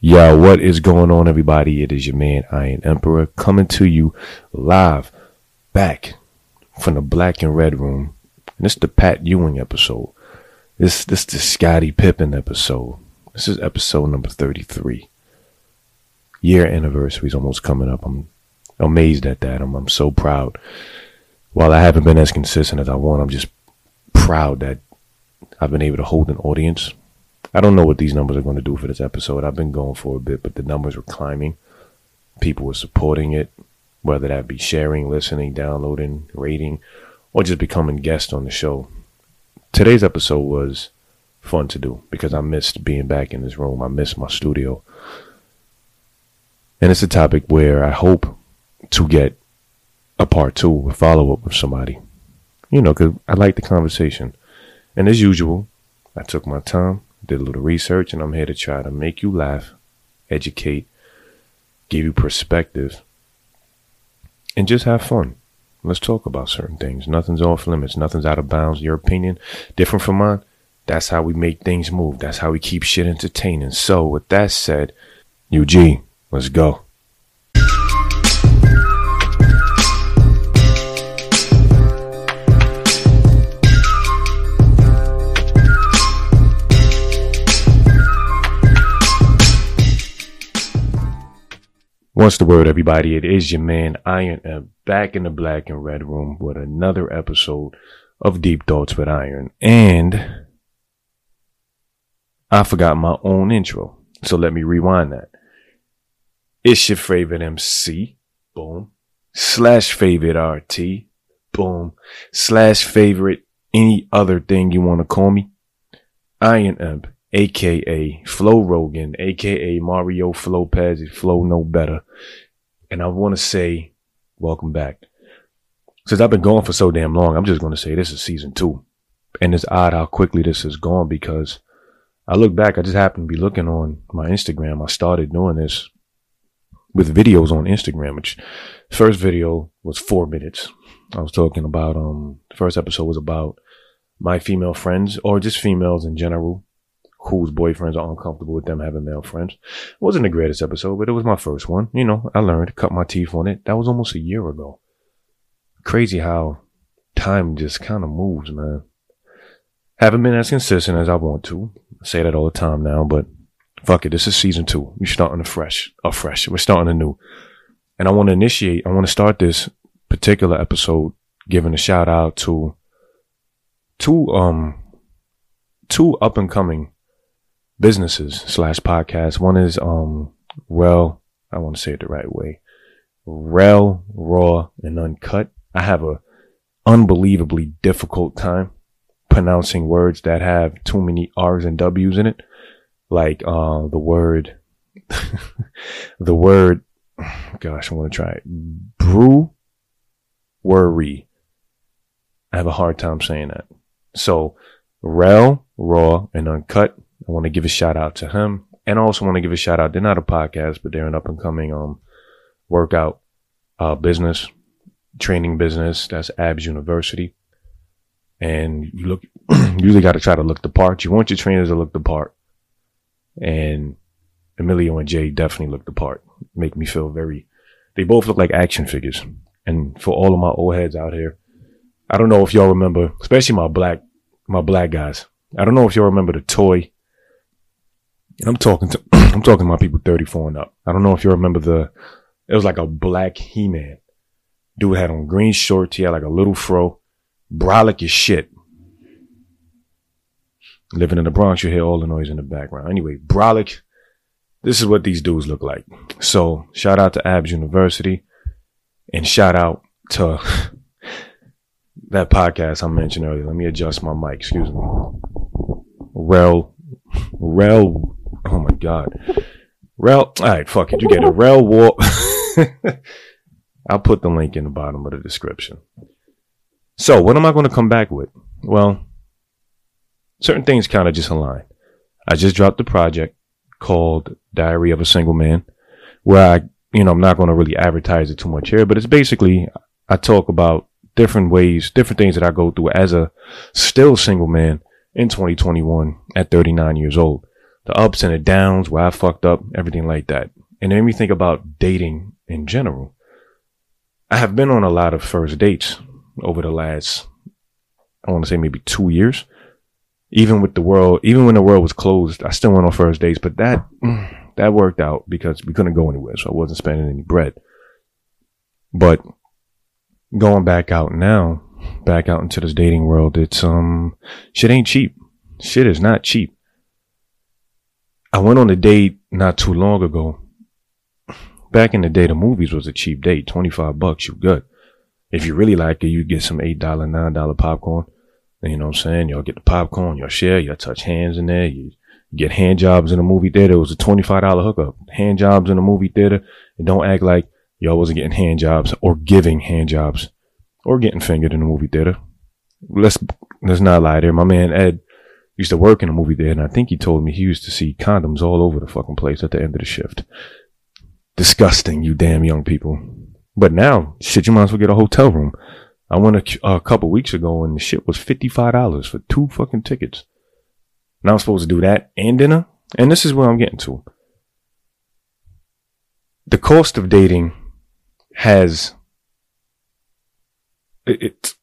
Yo, what is going on, everybody? It is your man, Iron Emperor, coming to you live back from the black and red room. And this is the Pat Ewing episode. This this the Scottie Pippen episode. This is episode number 33. Year anniversary is almost coming up. I'm amazed at that. I'm, I'm so proud. While I haven't been as consistent as I want, I'm just proud that I've been able to hold an audience I don't know what these numbers are going to do for this episode. I've been going for a bit, but the numbers were climbing. People were supporting it, whether that be sharing, listening, downloading, rating, or just becoming guests on the show. Today's episode was fun to do because I missed being back in this room. I missed my studio. And it's a topic where I hope to get a part two, a follow up with somebody. You know, because I like the conversation. And as usual, I took my time did a little research, and I'm here to try to make you laugh, educate, give you perspective, and just have fun. Let's talk about certain things. Nothing's off limits. Nothing's out of bounds. Your opinion, different from mine. That's how we make things move. That's how we keep shit entertaining. So, with that said, UG, let's go. Once the word, everybody, it is your man Iron and back in the black and red room with another episode of Deep Thoughts with Iron. And I forgot my own intro. So let me rewind that. It's your favorite MC. Boom. Slash favorite RT. Boom. Slash favorite any other thing you want to call me. Iron Emp aka Flow Rogan, aka Mario Flopez, Flow No Better. And I want to say, welcome back. Since I've been going for so damn long, I'm just going to say this is season two. And it's odd how quickly this has gone because I look back, I just happened to be looking on my Instagram. I started doing this with videos on Instagram, which first video was four minutes. I was talking about, um, the first episode was about my female friends or just females in general whose boyfriends are uncomfortable with them having male friends. It wasn't the greatest episode, but it was my first one. You know, I learned, cut my teeth on it. That was almost a year ago. Crazy how time just kind of moves, man. Haven't been as consistent as I want to. I say that all the time now, but fuck it. This is season two. You're starting afresh, afresh. We're starting anew. And I want to initiate, I want to start this particular episode giving a shout out to two, um, two up and coming businesses slash podcasts. One is um Rel, I want to say it the right way. Rel, Raw, and Uncut. I have a unbelievably difficult time pronouncing words that have too many R's and W's in it. Like uh the word the word gosh, I want to try it. Brew worry. I have a hard time saying that. So Rel, Raw, and Uncut I want to give a shout out to him. And I also want to give a shout out. They're not a podcast, but they're an up and coming um workout uh business, training business. That's Abs University. And you look you really gotta try to look the part. You want your trainers to look the part. And Emilio and Jay definitely look the part. Make me feel very they both look like action figures. And for all of my old heads out here, I don't know if y'all remember, especially my black my black guys. I don't know if y'all remember the toy and I'm talking to I'm talking about people 34 and up. I don't know if you remember the it was like a black He-Man. Dude had on green shorts, he had like a little fro, brolic as shit. Living in the Bronx, you hear all the noise in the background. Anyway, brolic. This is what these dudes look like. So shout out to Abs University and shout out to that podcast I mentioned earlier. Let me adjust my mic. Excuse me. Rel, Rel Oh my god. Rel, all right, fuck it. You get a Rel War. I'll put the link in the bottom of the description. So, what am I going to come back with? Well, certain things kind of just align. I just dropped a project called Diary of a Single Man, where I, you know, I'm not going to really advertise it too much here, but it's basically I talk about different ways, different things that I go through as a still single man in 2021 at 39 years old the ups and the downs, where I fucked up, everything like that. And it made me think about dating in general. I have been on a lot of first dates over the last, I want to say maybe two years. Even with the world, even when the world was closed, I still went on first dates, but that, that worked out because we couldn't go anywhere. So I wasn't spending any bread. But going back out now, back out into this dating world, it's, um, shit ain't cheap. Shit is not cheap. I went on a date not too long ago. Back in the day, the movies was a cheap date. 25 bucks, you good. If you really like it, you get some $8, $9 popcorn. You know what I'm saying? Y'all get the popcorn, y'all share, y'all touch hands in there. You get hand jobs in the movie theater. It was a $25 hookup. Hand jobs in the movie theater. And don't act like y'all wasn't getting hand jobs or giving hand jobs or getting fingered in the movie theater. Let's, let's not lie there. My man Ed used to work in a movie theater and I think he told me he used to see condoms all over the fucking place at the end of the shift. Disgusting, you damn young people. But now, shit, you might as well get a hotel room. I went a, a couple weeks ago and the shit was $55 for two fucking tickets. Now I'm supposed to do that and dinner? And this is where I'm getting to. The cost of dating has it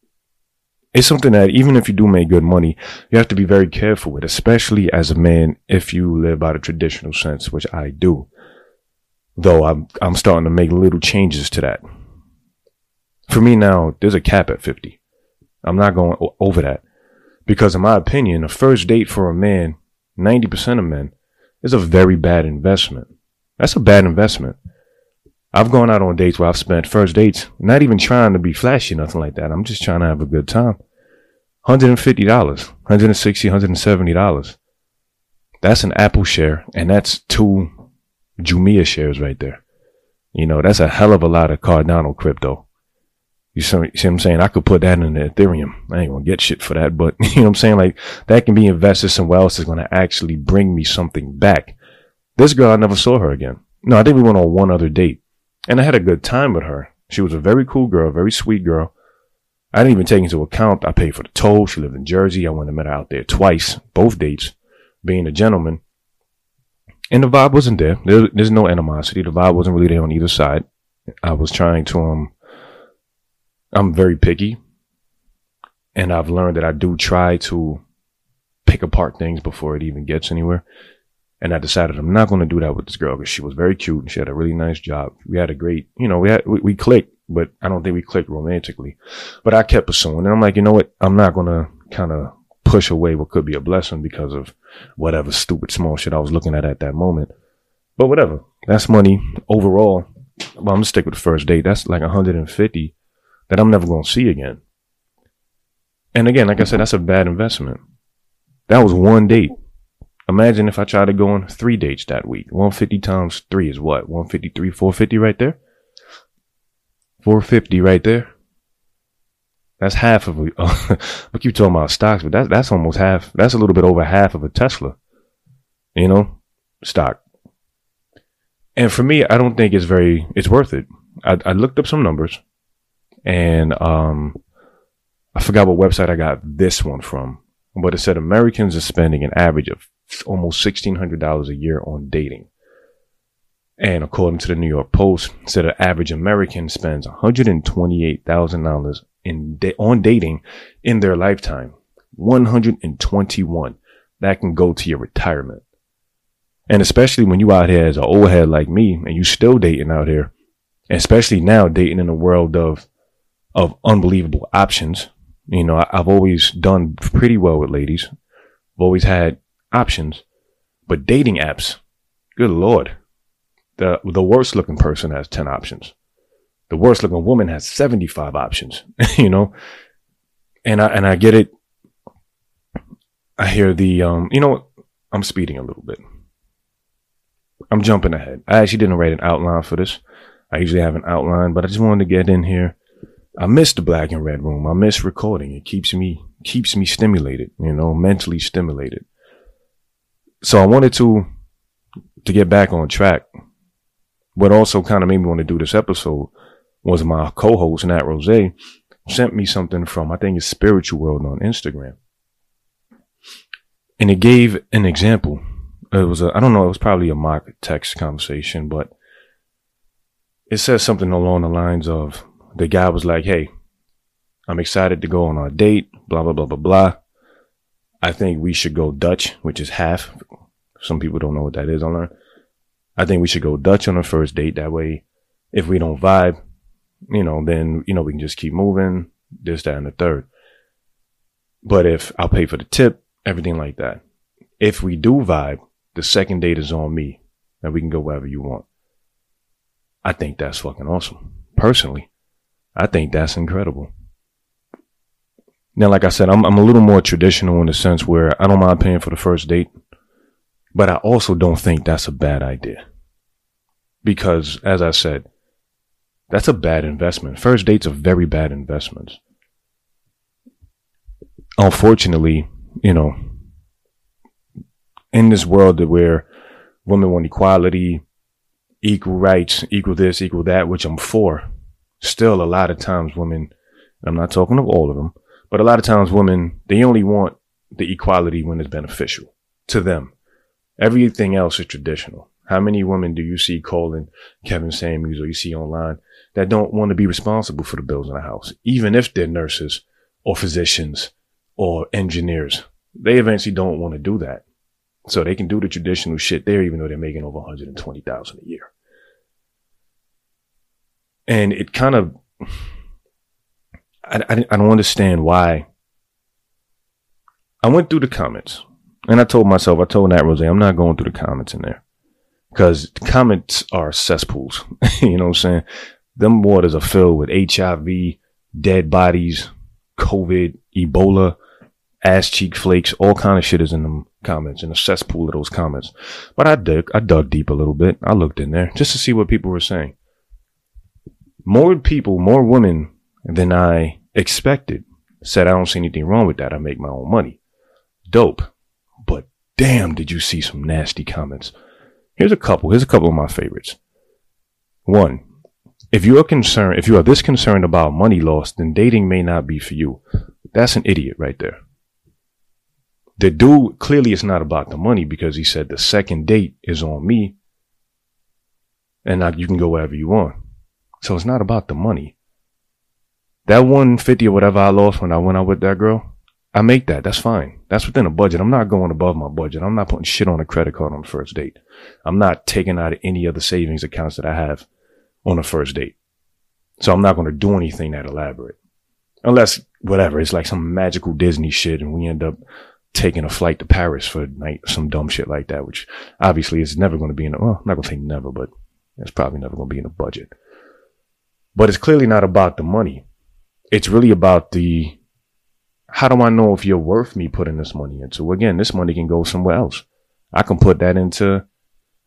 it's something that even if you do make good money, you have to be very careful with, especially as a man if you live by the traditional sense, which I do. Though I'm I'm starting to make little changes to that. For me now, there's a cap at 50. I'm not going over that. Because in my opinion, a first date for a man, 90% of men, is a very bad investment. That's a bad investment. I've gone out on dates where I've spent first dates, not even trying to be flashy, nothing like that. I'm just trying to have a good time. $150, $160, $170. That's an Apple share, and that's two Jumia shares right there. You know, that's a hell of a lot of Cardano crypto. You see, what I'm saying? I could put that in the Ethereum. I ain't gonna get shit for that, but you know what I'm saying? Like that can be invested somewhere else is gonna actually bring me something back. This girl, I never saw her again. No, I think we went on one other date. And I had a good time with her. She was a very cool girl, very sweet girl. I didn't even take into account I paid for the toll. She lived in Jersey. I went and met her out there twice, both dates, being a gentleman. And the vibe wasn't there. there. There's no animosity. The vibe wasn't really there on either side. I was trying to um I'm very picky. And I've learned that I do try to pick apart things before it even gets anywhere. And I decided I'm not going to do that with this girl because she was very cute and she had a really nice job. We had a great, you know, we had, we, we clicked, but I don't think we clicked romantically. But I kept pursuing and I'm like, you know what? I'm not going to kind of push away what could be a blessing because of whatever stupid small shit I was looking at at that moment. But whatever. That's money overall. Well, I'm gonna stick with the first date. That's like 150 that I'm never gonna see again. And again, like I said, that's a bad investment. That was one date. Imagine if I tried to go on three dates that week. 150 times three is what? 153, 450 right there? 450 right there. That's half of a, uh, keep talking about stocks, but that's, that's almost half. That's a little bit over half of a Tesla, you know, stock. And for me, I don't think it's very, it's worth it. I, I looked up some numbers and, um, I forgot what website I got this one from, but it said Americans are spending an average of almost $1,600 a year on dating. And according to the New York Post, said an average American spends $128,000 in da- on dating in their lifetime. 121. That can go to your retirement. And especially when you out here as an old head like me and you still dating out here, especially now dating in a world of, of unbelievable options. You know, I, I've always done pretty well with ladies. I've always had options, but dating apps, good Lord, the, the worst looking person has 10 options. The worst looking woman has 75 options, you know? And I, and I get it. I hear the, um, you know, I'm speeding a little bit. I'm jumping ahead. I actually didn't write an outline for this. I usually have an outline, but I just wanted to get in here. I miss the black and red room. I miss recording. It keeps me keeps me stimulated, you know, mentally stimulated. So I wanted to to get back on track. What also kind of made me want to do this episode was my co-host Nat Rose sent me something from I think it's Spiritual World on Instagram, and it gave an example It was a, I don't know, it was probably a mock text conversation, but it says something along the lines of the guy was like, Hey, I'm excited to go on our date, blah, blah, blah, blah, blah. I think we should go Dutch, which is half. Some people don't know what that is. I learned. I think we should go Dutch on the first date. That way, if we don't vibe, you know, then, you know, we can just keep moving, this, that, and the third. But if I'll pay for the tip, everything like that. If we do vibe, the second date is on me and we can go wherever you want. I think that's fucking awesome. Personally, I think that's incredible. Now, like I said, I'm, I'm a little more traditional in the sense where I don't mind paying for the first date, but I also don't think that's a bad idea. Because, as I said, that's a bad investment. First dates are very bad investments. Unfortunately, you know, in this world where women want equality, equal rights, equal this, equal that, which I'm for, still a lot of times women, I'm not talking of all of them, but a lot of times women, they only want the equality when it's beneficial to them. Everything else is traditional. How many women do you see calling Kevin Samuels or you see online that don't want to be responsible for the bills in the house, even if they're nurses or physicians or engineers? They eventually don't want to do that. So they can do the traditional shit there, even though they're making over 120,000 a year. And it kind of, I, I, I don't understand why. I went through the comments and I told myself, I told Nat Rose, I'm not going through the comments in there because the comments are cesspools. you know what I'm saying? Them waters are filled with HIV, dead bodies, COVID, Ebola, ass cheek flakes, all kind of shit is in them comments, in a cesspool of those comments. But I dug, I dug deep a little bit. I looked in there just to see what people were saying. More people, more women than I expected said I don't see anything wrong with that. I make my own money. Dope. Damn, did you see some nasty comments? Here's a couple. Here's a couple of my favorites. One, if you are concerned, if you are this concerned about money loss, then dating may not be for you. That's an idiot right there. The dude clearly it's not about the money because he said the second date is on me and now you can go wherever you want. So it's not about the money. That 150 or whatever I lost when I went out with that girl, I make that. That's fine. That's within a budget. I'm not going above my budget. I'm not putting shit on a credit card on the first date. I'm not taking out any other savings accounts that I have on the first date. So I'm not going to do anything that elaborate. Unless, whatever, it's like some magical Disney shit and we end up taking a flight to Paris for a night, some dumb shit like that, which obviously is never going to be in, a, well, I'm not going to say never, but it's probably never going to be in a budget. But it's clearly not about the money. It's really about the, how do I know if you're worth me putting this money into? Again, this money can go somewhere else. I can put that into,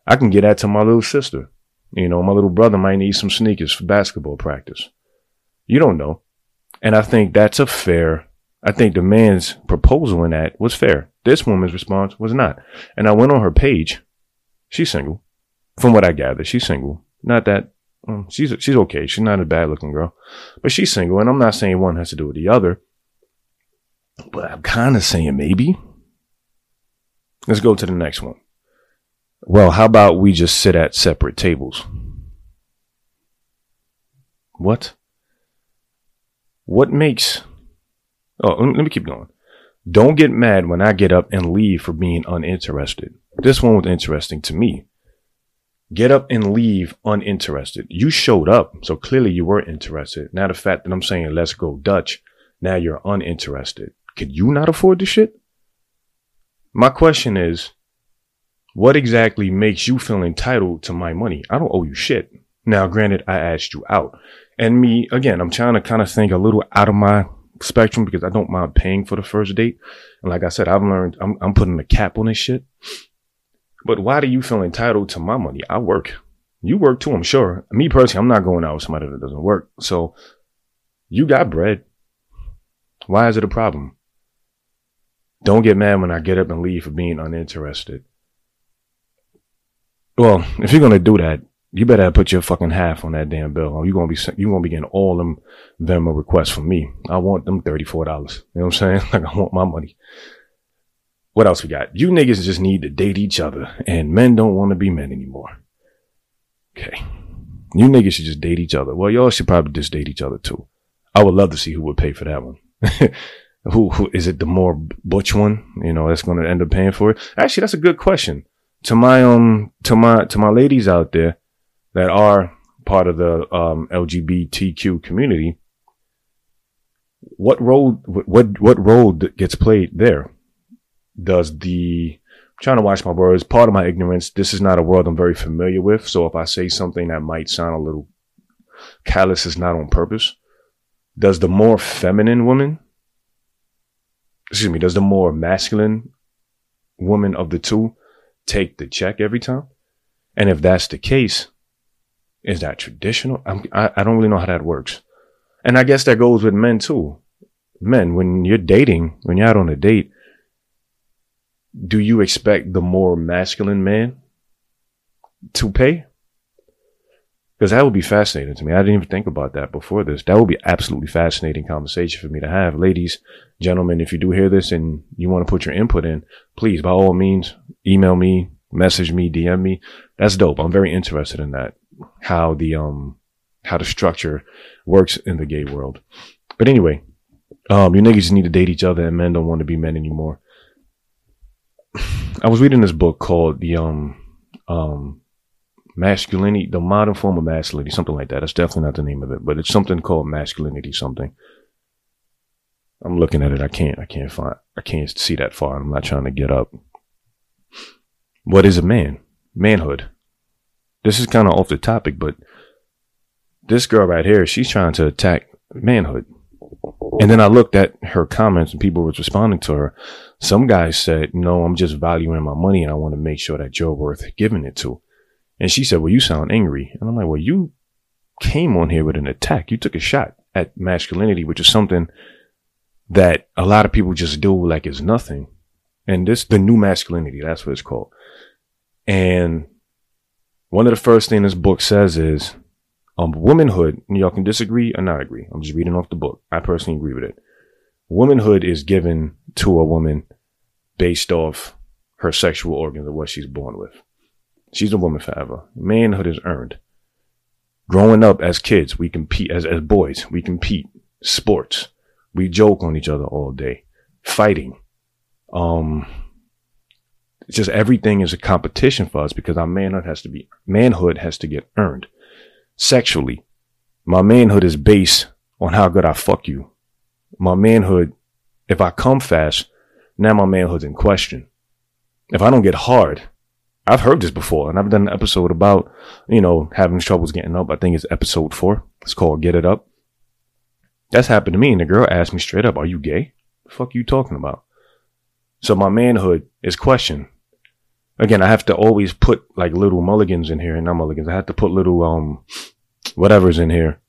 I can get that to my little sister. You know, my little brother might need some sneakers for basketball practice. You don't know. And I think that's a fair I think the man's proposal in that was fair. This woman's response was not. And I went on her page. She's single. From what I gather, she's single. Not that well, she's she's okay. She's not a bad looking girl, but she's single. And I'm not saying one has to do with the other, but I'm kind of saying maybe. Let's go to the next one. Well, how about we just sit at separate tables? What? What makes Oh, let me keep going. Don't get mad when I get up and leave for being uninterested. This one was interesting to me. Get up and leave uninterested. You showed up, so clearly you were interested. Now the fact that I'm saying let's go Dutch, now you're uninterested. Could you not afford the shit? My question is, what exactly makes you feel entitled to my money? I don't owe you shit. Now, granted, I asked you out. And me, again, I'm trying to kind of think a little out of my spectrum because I don't mind paying for the first date. And like I said, I've learned I'm, I'm putting a cap on this shit. But why do you feel entitled to my money? I work. You work too, I'm sure. Me personally, I'm not going out with somebody that doesn't work. So you got bread. Why is it a problem? Don't get mad when I get up and leave for being uninterested. Well, if you're gonna do that, you better put your fucking half on that damn bill. Or you gonna be you gonna be getting all them Venmo requests from me. I want them thirty four dollars. You know what I'm saying? Like I want my money. what else we got? You niggas just need to date each other, and men don't want to be men anymore. Okay. You niggas should just date each other. Well, y'all should probably just date each other too. I would love to see who would pay for that one. who, who is it? The more butch one, you know, that's going to end up paying for it. Actually, that's a good question. To my um, to my to my ladies out there that are part of the um, LGBTQ community, what role what what role gets played there? Does the I'm trying to watch my words? Part of my ignorance. This is not a world I'm very familiar with. So if I say something that might sound a little callous, is not on purpose. Does the more feminine woman, excuse me, does the more masculine woman of the two take the check every time? And if that's the case, is that traditional? I'm, I, I don't really know how that works. And I guess that goes with men too. Men, when you're dating, when you're out on a date, do you expect the more masculine man to pay? Because that would be fascinating to me. I didn't even think about that before this. That would be absolutely fascinating conversation for me to have. Ladies, gentlemen, if you do hear this and you want to put your input in, please, by all means, email me, message me, DM me. That's dope. I'm very interested in that. How the, um, how the structure works in the gay world. But anyway, um, you niggas need to date each other and men don't want to be men anymore. I was reading this book called the, um, um, masculinity, the modern form of masculinity, something like that. That's definitely not the name of it, but it's something called masculinity something. I'm looking at it. I can't, I can't find, I can't see that far. I'm not trying to get up. What is a man? Manhood. This is kind of off the topic, but this girl right here, she's trying to attack manhood. And then I looked at her comments and people was responding to her. Some guys said, no, I'm just valuing my money and I want to make sure that you're worth giving it to. And she said, well, you sound angry. And I'm like, well, you came on here with an attack. You took a shot at masculinity, which is something that a lot of people just do like it's nothing. And this, the new masculinity, that's what it's called. And one of the first things this book says is, um, womanhood, y'all can disagree or not agree. I'm just reading off the book. I personally agree with it. Womanhood is given to a woman based off her sexual organs or what she's born with. She's a woman forever. Manhood is earned. Growing up as kids, we compete as, as boys. We compete sports. We joke on each other all day. Fighting. Um, just everything is a competition for us because our manhood has to be, manhood has to get earned. Sexually, my manhood is based on how good I fuck you. My manhood, if I come fast, now my manhood's in question. If I don't get hard, I've heard this before, and I've done an episode about, you know, having troubles getting up. I think it's episode four. It's called Get It Up. That's happened to me, and the girl asked me straight up, Are you gay? The fuck you talking about? So my manhood is questioned. Again, I have to always put like little mulligans in here, and not mulligans. I have to put little um whatever's in here.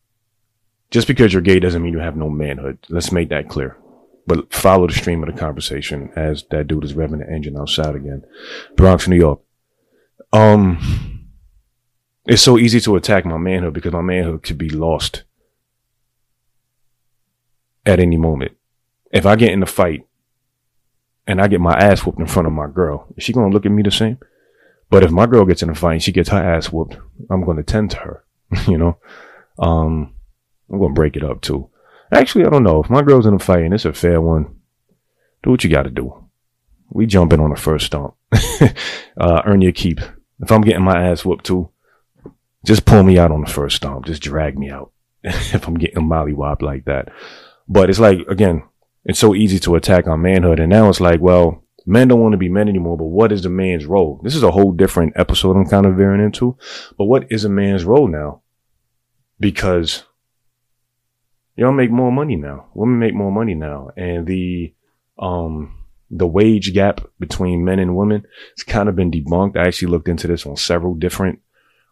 Just because you're gay doesn't mean you have no manhood. Let's make that clear. But follow the stream of the conversation as that dude is revving the engine outside again. Bronx, New York um, it's so easy to attack my manhood because my manhood could be lost at any moment. If I get in a fight and I get my ass whooped in front of my girl, is she gonna look at me the same? But if my girl gets in a fight and she gets her ass whooped, I'm gonna tend to her. you know, um, I'm gonna break it up too. Actually, I don't know if my girl's in a fight and it's a fair one. Do what you got to do. We jump in on the first stomp. uh, earn your keep. If I'm getting my ass whooped too, just pull me out on the first stomp. Just drag me out if I'm getting mollywopped like that. But it's like, again, it's so easy to attack on manhood. And now it's like, well, men don't want to be men anymore, but what is the man's role? This is a whole different episode I'm kind of veering into. But what is a man's role now? Because y'all make more money now. Women make more money now. And the, um, the wage gap between men and women. It's kind of been debunked. I actually looked into this on several different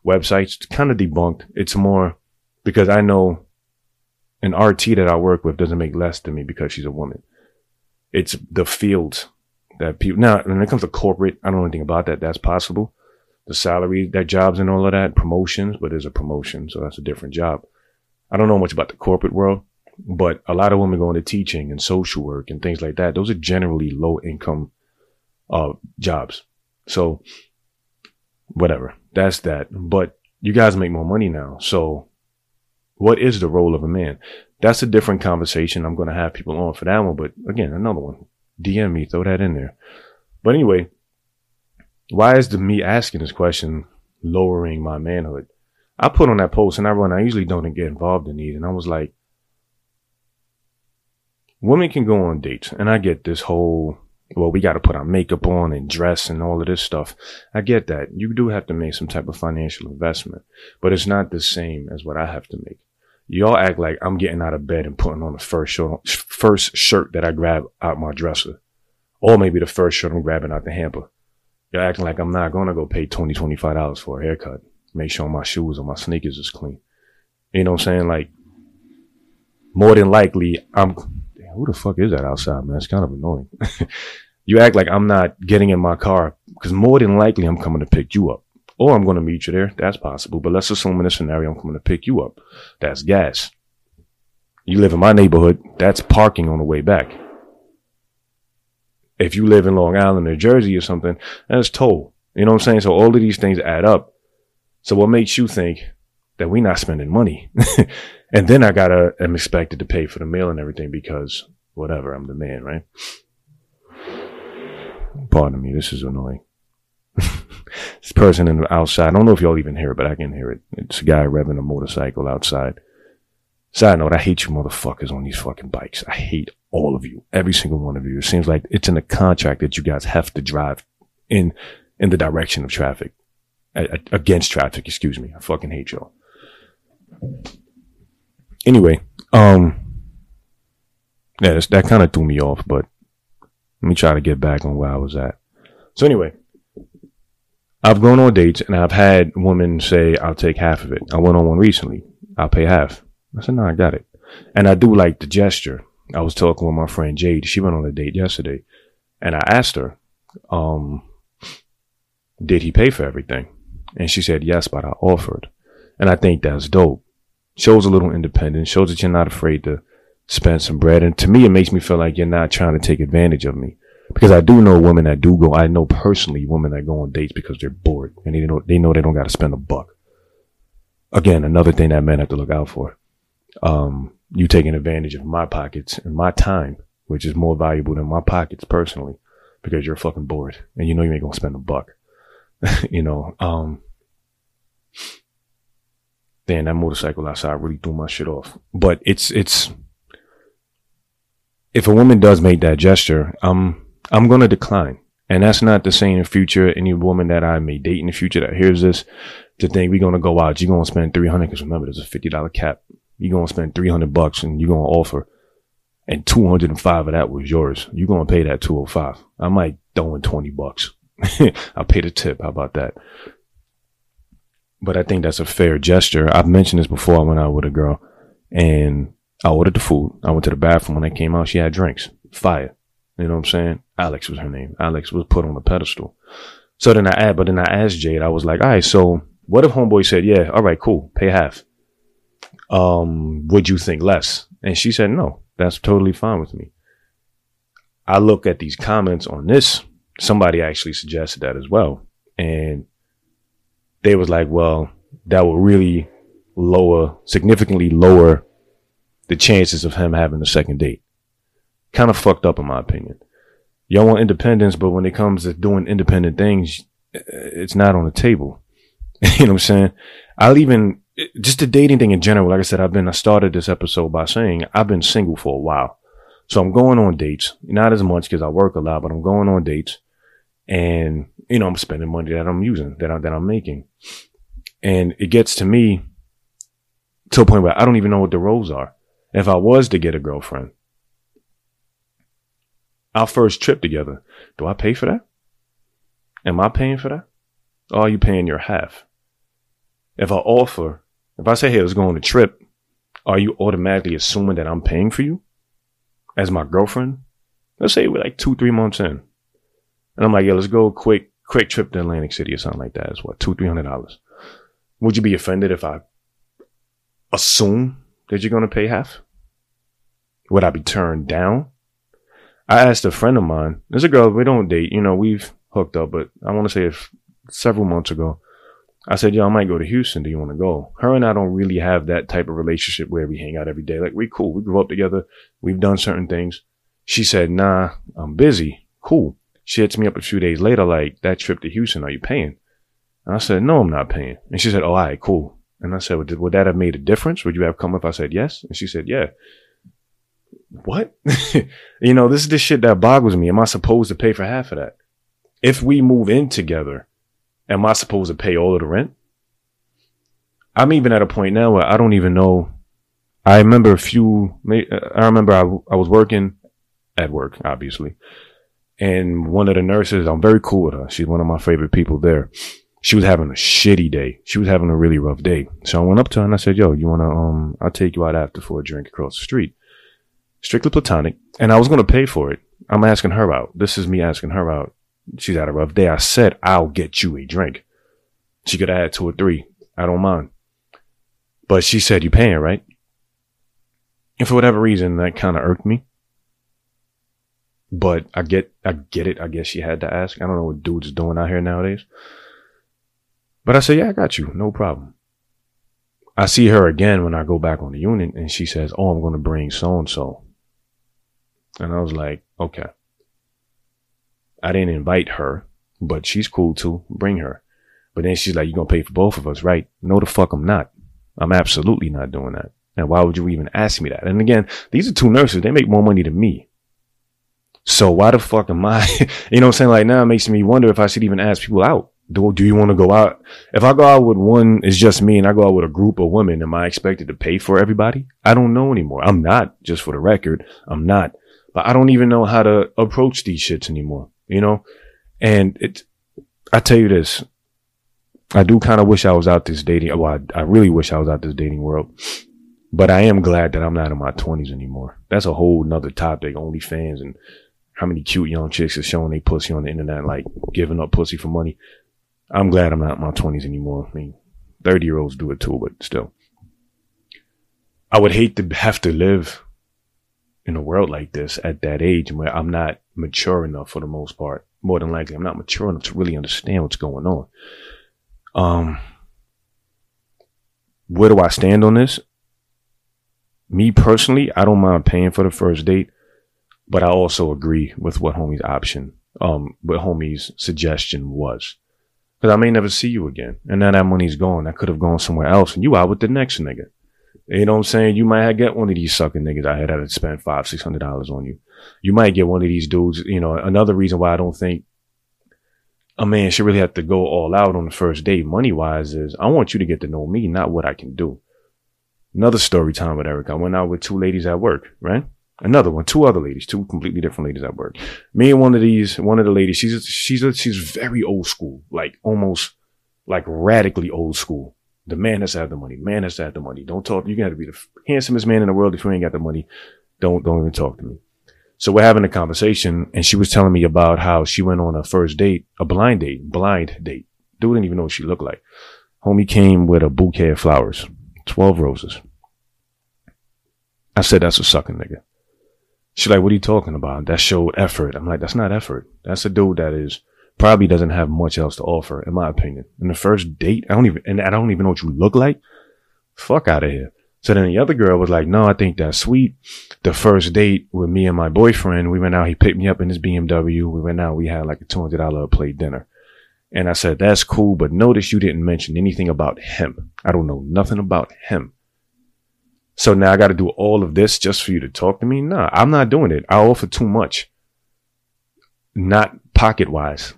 websites. It's kind of debunked. It's more because I know an RT that I work with doesn't make less than me because she's a woman. It's the fields that people now when it comes to corporate, I don't know anything about that. That's possible. The salary, that jobs and all of that, promotions, but there's a promotion, so that's a different job. I don't know much about the corporate world. But a lot of women go into teaching and social work and things like that. Those are generally low income uh, jobs. So whatever, that's that. But you guys make more money now. So what is the role of a man? That's a different conversation. I'm going to have people on for that one. But again, another one. DM me, throw that in there. But anyway, why is the me asking this question lowering my manhood? I put on that post and I run, I usually don't get involved in these. And I was like, women can go on dates. And I get this whole, well, we got to put our makeup on and dress and all of this stuff. I get that. You do have to make some type of financial investment, but it's not the same as what I have to make. Y'all act like I'm getting out of bed and putting on the first shirt, first shirt that I grab out my dresser. Or maybe the first shirt I'm grabbing out the hamper. You're acting like I'm not to go pay 20 $25 for a haircut. Make sure my shoes or my sneakers is clean. You know what I'm saying? Like, more than likely, I'm, who the fuck is that outside, man? It's kind of annoying. you act like I'm not getting in my car because more than likely I'm coming to pick you up or I'm going to meet you there. That's possible. But let's assume in this scenario, I'm coming to pick you up. That's gas. You live in my neighborhood. That's parking on the way back. If you live in Long Island or Jersey or something, that's toll. You know what I'm saying? So all of these things add up. So what makes you think that we're not spending money? and then I gotta, am expected to pay for the meal and everything because whatever, I'm the man, right? Pardon me, this is annoying. this person in the outside, I don't know if y'all even hear it, but I can hear it. It's a guy revving a motorcycle outside. Side note, I hate you motherfuckers on these fucking bikes. I hate all of you, every single one of you. It seems like it's in the contract that you guys have to drive in, in the direction of traffic, against traffic, excuse me. I fucking hate y'all. Anyway, um, yeah, that kind of threw me off, but let me try to get back on where I was at. So anyway, I've gone on dates and I've had women say, I'll take half of it. I went on one recently. I'll pay half. I said, no, I got it. And I do like the gesture. I was talking with my friend Jade. She went on a date yesterday and I asked her, um, did he pay for everything? And she said, yes, but I offered. And I think that's dope. Shows a little independence, shows that you're not afraid to spend some bread. And to me, it makes me feel like you're not trying to take advantage of me. Because I do know women that do go, I know personally women that go on dates because they're bored and they know, they know they don't got to spend a buck. Again, another thing that men have to look out for. Um, you taking advantage of my pockets and my time, which is more valuable than my pockets personally, because you're fucking bored and you know you ain't gonna spend a buck. you know, um, damn, that motorcycle outside really threw my shit off. But it's, it's, if a woman does make that gesture, I'm, I'm to decline. And that's not the same in the future, any woman that I may date in the future that hears this to think we're to go out, you're to spend 300 because remember, there's a $50 cap. You're to spend 300 bucks and you're to offer and 205 of that was yours. You're going to pay that 205. I might throw in 20 bucks. I'll pay the tip. How about that? But I think that's a fair gesture. I've mentioned this before. I went out with a girl and I ordered the food. I went to the bathroom. When I came out, she had drinks. Fire. You know what I'm saying? Alex was her name. Alex was put on the pedestal. So then I asked, but then I asked Jade, I was like, all right, so what if homeboy said, yeah, all right, cool, pay half. Um, would you think less? And she said, no, that's totally fine with me. I look at these comments on this. Somebody actually suggested that as well. And they was like, well, that will really lower, significantly lower the chances of him having a second date kind of fucked up in my opinion. Y'all want independence, but when it comes to doing independent things, it's not on the table. you know what I'm saying? I'll even just the dating thing in general. Like I said, I've been. I started this episode by saying I've been single for a while, so I'm going on dates. Not as much because I work a lot, but I'm going on dates, and you know I'm spending money that I'm using that I, that I'm making, and it gets to me to a point where I don't even know what the roles are. If I was to get a girlfriend, our first trip together. Do I pay for that? Am I paying for that? Or are you paying your half? If I offer, if I say, hey, let's go on a trip, are you automatically assuming that I'm paying for you as my girlfriend? Let's say we're like two, three months in. And I'm like, yeah, let's go quick, quick trip to Atlantic City or something like that. It's what, two, three hundred dollars. Would you be offended if I assume that you're going to pay half? Would I be turned down? I asked a friend of mine. There's a girl we don't date. You know, we've hooked up, but I want to say if several months ago. I said, yo, I might go to Houston. Do you want to go? Her and I don't really have that type of relationship where we hang out every day. Like, we cool. We grew up together. We've done certain things. She said, nah, I'm busy. Cool. She hits me up a few days later, like, that trip to Houston, are you paying? And I said, no, I'm not paying. And she said, oh, all right, cool. And I said, would, would that have made a difference? Would you have come if I said yes? And she said, yeah. What? you know, this is the shit that boggles me. Am I supposed to pay for half of that? If we move in together, am I supposed to pay all of the rent? I'm even at a point now where I don't even know. I remember a few, uh, I remember I, I was working at work, obviously. And one of the nurses, I'm very cool with her. She's one of my favorite people there. She was having a shitty day. She was having a really rough day. So I went up to her and I said, yo, you want to, um, I'll take you out after for a drink across the street. Strictly platonic. And I was going to pay for it. I'm asking her out. This is me asking her out she's had a rough day. I said, I'll get you a drink. She could add two or three. I don't mind. But she said, you paying, right? And for whatever reason, that kind of irked me. But I get, I get it. I guess she had to ask. I don't know what dudes doing out here nowadays. But I said, yeah, I got you. No problem. I see her again when I go back on the unit and she says, oh, I'm going to bring so and so. And I was like, okay. I didn't invite her, but she's cool too. Bring her. But then she's like, you're going to pay for both of us, right? No, the fuck I'm not. I'm absolutely not doing that. And why would you even ask me that? And again, these are two nurses. They make more money than me. So why the fuck am I, you know what I'm saying? Like now it makes me wonder if I should even ask people out. Do, do you want to go out? If I go out with one, it's just me and I go out with a group of women. Am I expected to pay for everybody? I don't know anymore. I'm not just for the record. I'm not, but I don't even know how to approach these shits anymore you know? And it, I tell you this, I do kind of wish I was out this dating. Well, I, I really wish I was out this dating world, but I am glad that I'm not in my twenties anymore. That's a whole nother topic. OnlyFans and how many cute young chicks are showing they pussy on the internet, like giving up pussy for money. I'm glad I'm not in my twenties anymore. I mean, 30 year olds do it too, but still. I would hate to have to live in a world like this at that age where I'm not mature enough for the most part. More than likely, I'm not mature enough to really understand what's going on. Um, where do I stand on this? Me personally, I don't mind paying for the first date, but I also agree with what homie's option, um, what homie's suggestion was. Cause I may never see you again. And now that money's gone. I could have gone somewhere else and you out with the next nigga. You know what I'm saying? You might have get one of these sucking niggas out here that spend five, six hundred dollars on you. You might get one of these dudes. You know, another reason why I don't think a man should really have to go all out on the first date money wise is I want you to get to know me, not what I can do. Another story time with Eric. I went out with two ladies at work, right? Another one, two other ladies, two completely different ladies at work. Me and one of these, one of the ladies, she's she's she's very old school, like almost like radically old school. The man has to have the money. Man has to have the money. Don't talk. You're to be the handsomest man in the world. If you ain't got the money, don't don't even talk to me. So we're having a conversation, and she was telling me about how she went on a first date, a blind date, blind date. Dude didn't even know what she looked like. Homie came with a bouquet of flowers, twelve roses. I said, "That's a sucking nigga." She's like, "What are you talking about? That showed effort." I'm like, "That's not effort. That's a dude that is." probably doesn't have much else to offer, in my opinion. In the first date, I don't even, and I don't even know what you look like. Fuck out of here. So then the other girl was like, no, I think that's sweet. The first date with me and my boyfriend, we went out, he picked me up in his BMW. We went out, we had like a $200 plate dinner. And I said, that's cool, but notice you didn't mention anything about him. I don't know nothing about him. So now I got to do all of this just for you to talk to me? Nah, I'm not doing it. I offer too much. Not pocket wise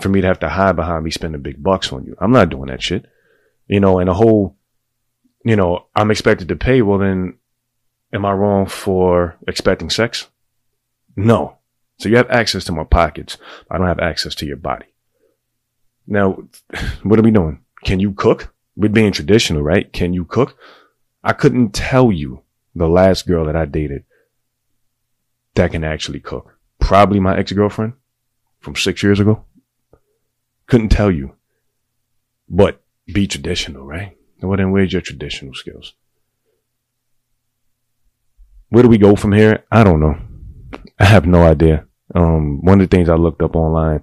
for me to have to hide behind me spending big bucks on you. I'm not doing that shit. You know, and a whole, you know, I'm expected to pay. Well, then am I wrong for expecting sex? No. So you have access to my pockets. I don't have access to your body. Now, what are we doing? Can you cook? We're being traditional, right? Can you cook? I couldn't tell you the last girl that I dated that can actually cook. Probably my ex girlfriend from six years ago. Couldn't tell you. But be traditional, right? Well, then where's your traditional skills? Where do we go from here? I don't know. I have no idea. Um, one of the things I looked up online,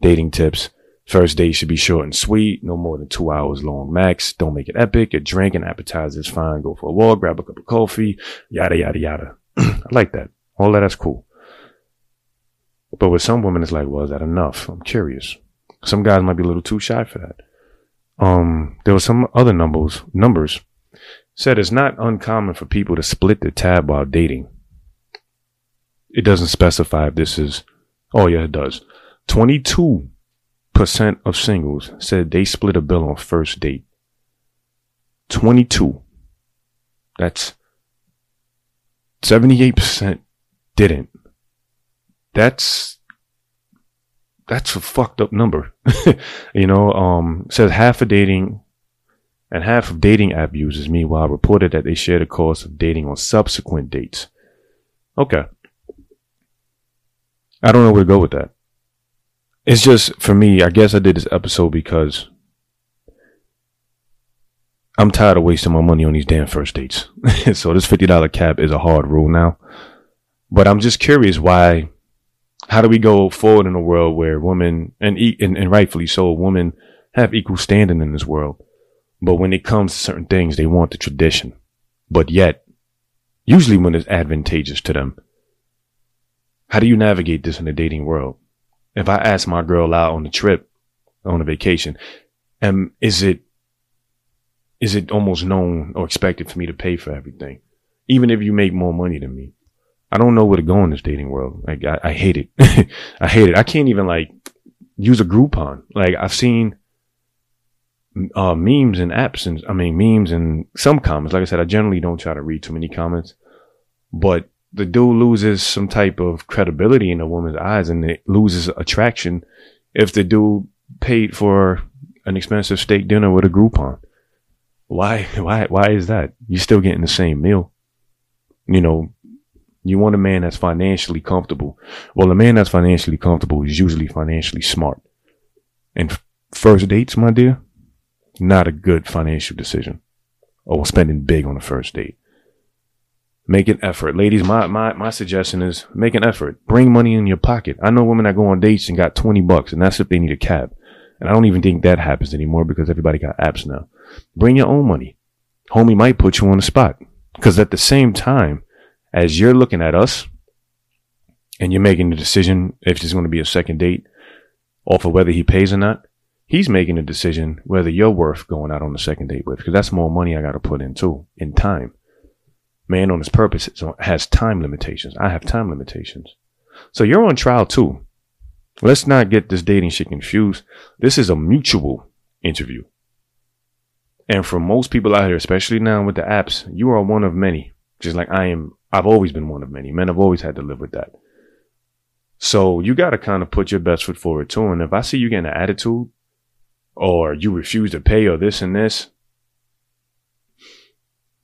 dating tips. First date should be short and sweet, no more than two hours long max. Don't make it epic. A drink and appetizer is fine. Go for a walk, grab a cup of coffee, yada, yada, yada. I like that. All that, that's cool. But with some women, it's like, well, is that enough? I'm curious. Some guys might be a little too shy for that. Um, there were some other numbers, numbers said it's not uncommon for people to split the tab while dating. It doesn't specify if this is, oh yeah, it does. 22% of singles said they split a bill on first date. 22. That's 78% didn't. That's that's a fucked up number. you know, um says half of dating and half of dating app users meanwhile reported that they share the cost of dating on subsequent dates. Okay. I don't know where to go with that. It's just for me, I guess I did this episode because I'm tired of wasting my money on these damn first dates. so this $50 cap is a hard rule now. But I'm just curious why, how do we go forward in a world where women, and, and, and rightfully so, women have equal standing in this world. But when it comes to certain things, they want the tradition. But yet, usually when it's advantageous to them, how do you navigate this in the dating world? If I ask my girl out on a trip, on a vacation, and is it is it almost known or expected for me to pay for everything, even if you make more money than me? I don't know where to go in this dating world. Like I, I hate it. I hate it. I can't even like use a Groupon. Like I've seen uh, memes and apps and I mean memes and some comments. Like I said, I generally don't try to read too many comments, but the dude loses some type of credibility in a woman's eyes and it loses attraction if the dude paid for an expensive steak dinner with a Groupon. Why, why, why is that? You're still getting the same meal. You know, you want a man that's financially comfortable. Well, a man that's financially comfortable is usually financially smart. And first dates, my dear, not a good financial decision. Or spending big on a first date. Make an effort. Ladies, my, my, my suggestion is make an effort. Bring money in your pocket. I know women that go on dates and got 20 bucks and that's if they need a cab. And I don't even think that happens anymore because everybody got apps now. Bring your own money. Homie might put you on the spot. Because at the same time, as you're looking at us and you're making the decision if there's going to be a second date off of whether he pays or not, he's making a decision whether you're worth going out on the second date with. Because that's more money I got to put in too, in time. Man on his purpose has time limitations. I have time limitations. So you're on trial too. Let's not get this dating shit confused. This is a mutual interview. And for most people out here, especially now with the apps, you are one of many. Just like I am, I've always been one of many. Men have always had to live with that. So you got to kind of put your best foot forward too. And if I see you getting an attitude or you refuse to pay or this and this,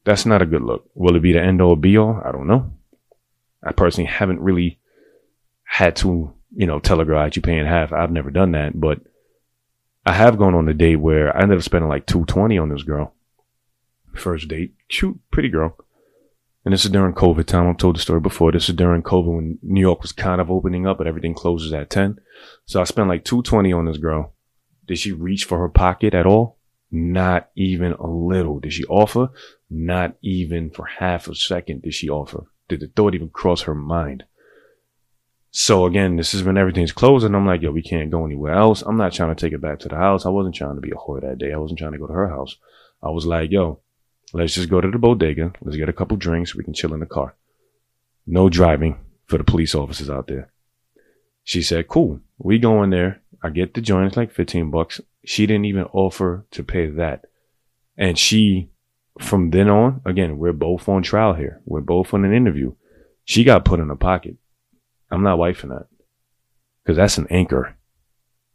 that's not a good look. Will it be the end all be all? I don't know. I personally haven't really had to, you know, tell a girl that you paying half. I've never done that, but I have gone on a date where I ended up spending like 220 on this girl. First date. Cute, pretty girl. And this is during COVID time. I've told the story before. This is during COVID when New York was kind of opening up, but everything closes at 10. So I spent like 220 on this girl. Did she reach for her pocket at all? Not even a little. Did she offer? Not even for half a second did she offer. Did the thought even cross her mind? So again, this is when everything's closed, and I'm like, yo, we can't go anywhere else. I'm not trying to take it back to the house. I wasn't trying to be a whore that day. I wasn't trying to go to her house. I was like, yo, let's just go to the bodega. Let's get a couple drinks. We can chill in the car. No driving for the police officers out there. She said, cool. We go in there. I get the joint. It's like 15 bucks. She didn't even offer to pay that. And she, from then on, again, we're both on trial here. We're both on an interview. She got put in a pocket. I'm not wifing that. Cause that's an anchor.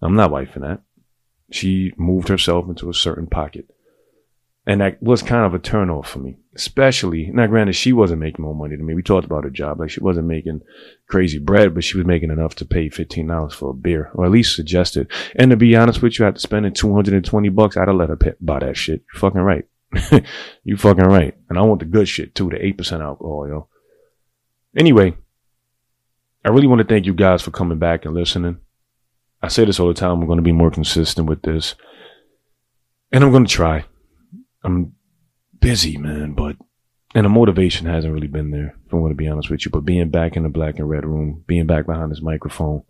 I'm not wifing that. She moved herself into a certain pocket. And that was kind of a turnoff for me, especially now. Granted, she wasn't making more money than me. We talked about her job, like she wasn't making crazy bread, but she was making enough to pay fifteen dollars for a beer, or at least suggested. And to be honest with you, after spending two hundred and twenty bucks, I'd have let her pay, buy that shit. You fucking right. you fucking right. And I want the good shit too, the eight percent alcohol, yo. Anyway, I really want to thank you guys for coming back and listening. I say this all the time. I'm going to be more consistent with this. And I'm going to try. I'm busy, man, but, and the motivation hasn't really been there, if I'm going to be honest with you. But being back in the black and red room, being back behind this microphone,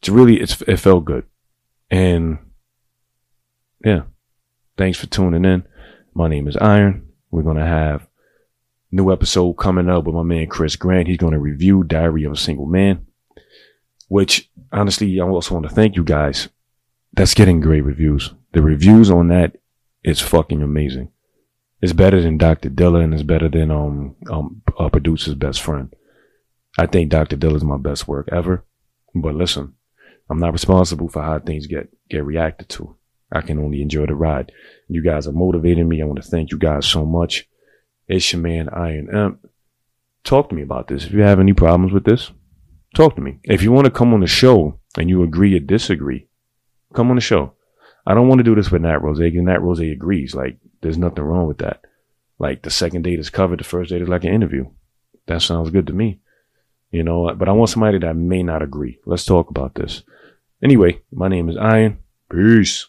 it's really, it's, it felt good. And yeah, thanks for tuning in. My name is Iron. We're to have new episode coming up with my man Chris Grant. He's to review Diary of a Single Man, which honestly, I also want to thank you guys. That's getting great reviews. The reviews on that is fucking amazing. It's better than Dr. Dilla and it's better than um um a producer's best friend. I think Dr. Dilla is my best work ever. But listen, I'm not responsible for how things get get reacted to. I can only enjoy the ride. You guys are motivating me. I want to thank you guys so much. It's your man Iron Imp. Talk to me about this. If you have any problems with this, talk to me. If you want to come on the show and you agree or disagree, come on the show. I don't want to do this with Nat Rose because Nat Rose agrees. Like, there's nothing wrong with that. Like, the second date is covered, the first date is like an interview. That sounds good to me. You know, uh, but I want somebody that may not agree. Let's talk about this. Anyway, my name is Iron. Peace.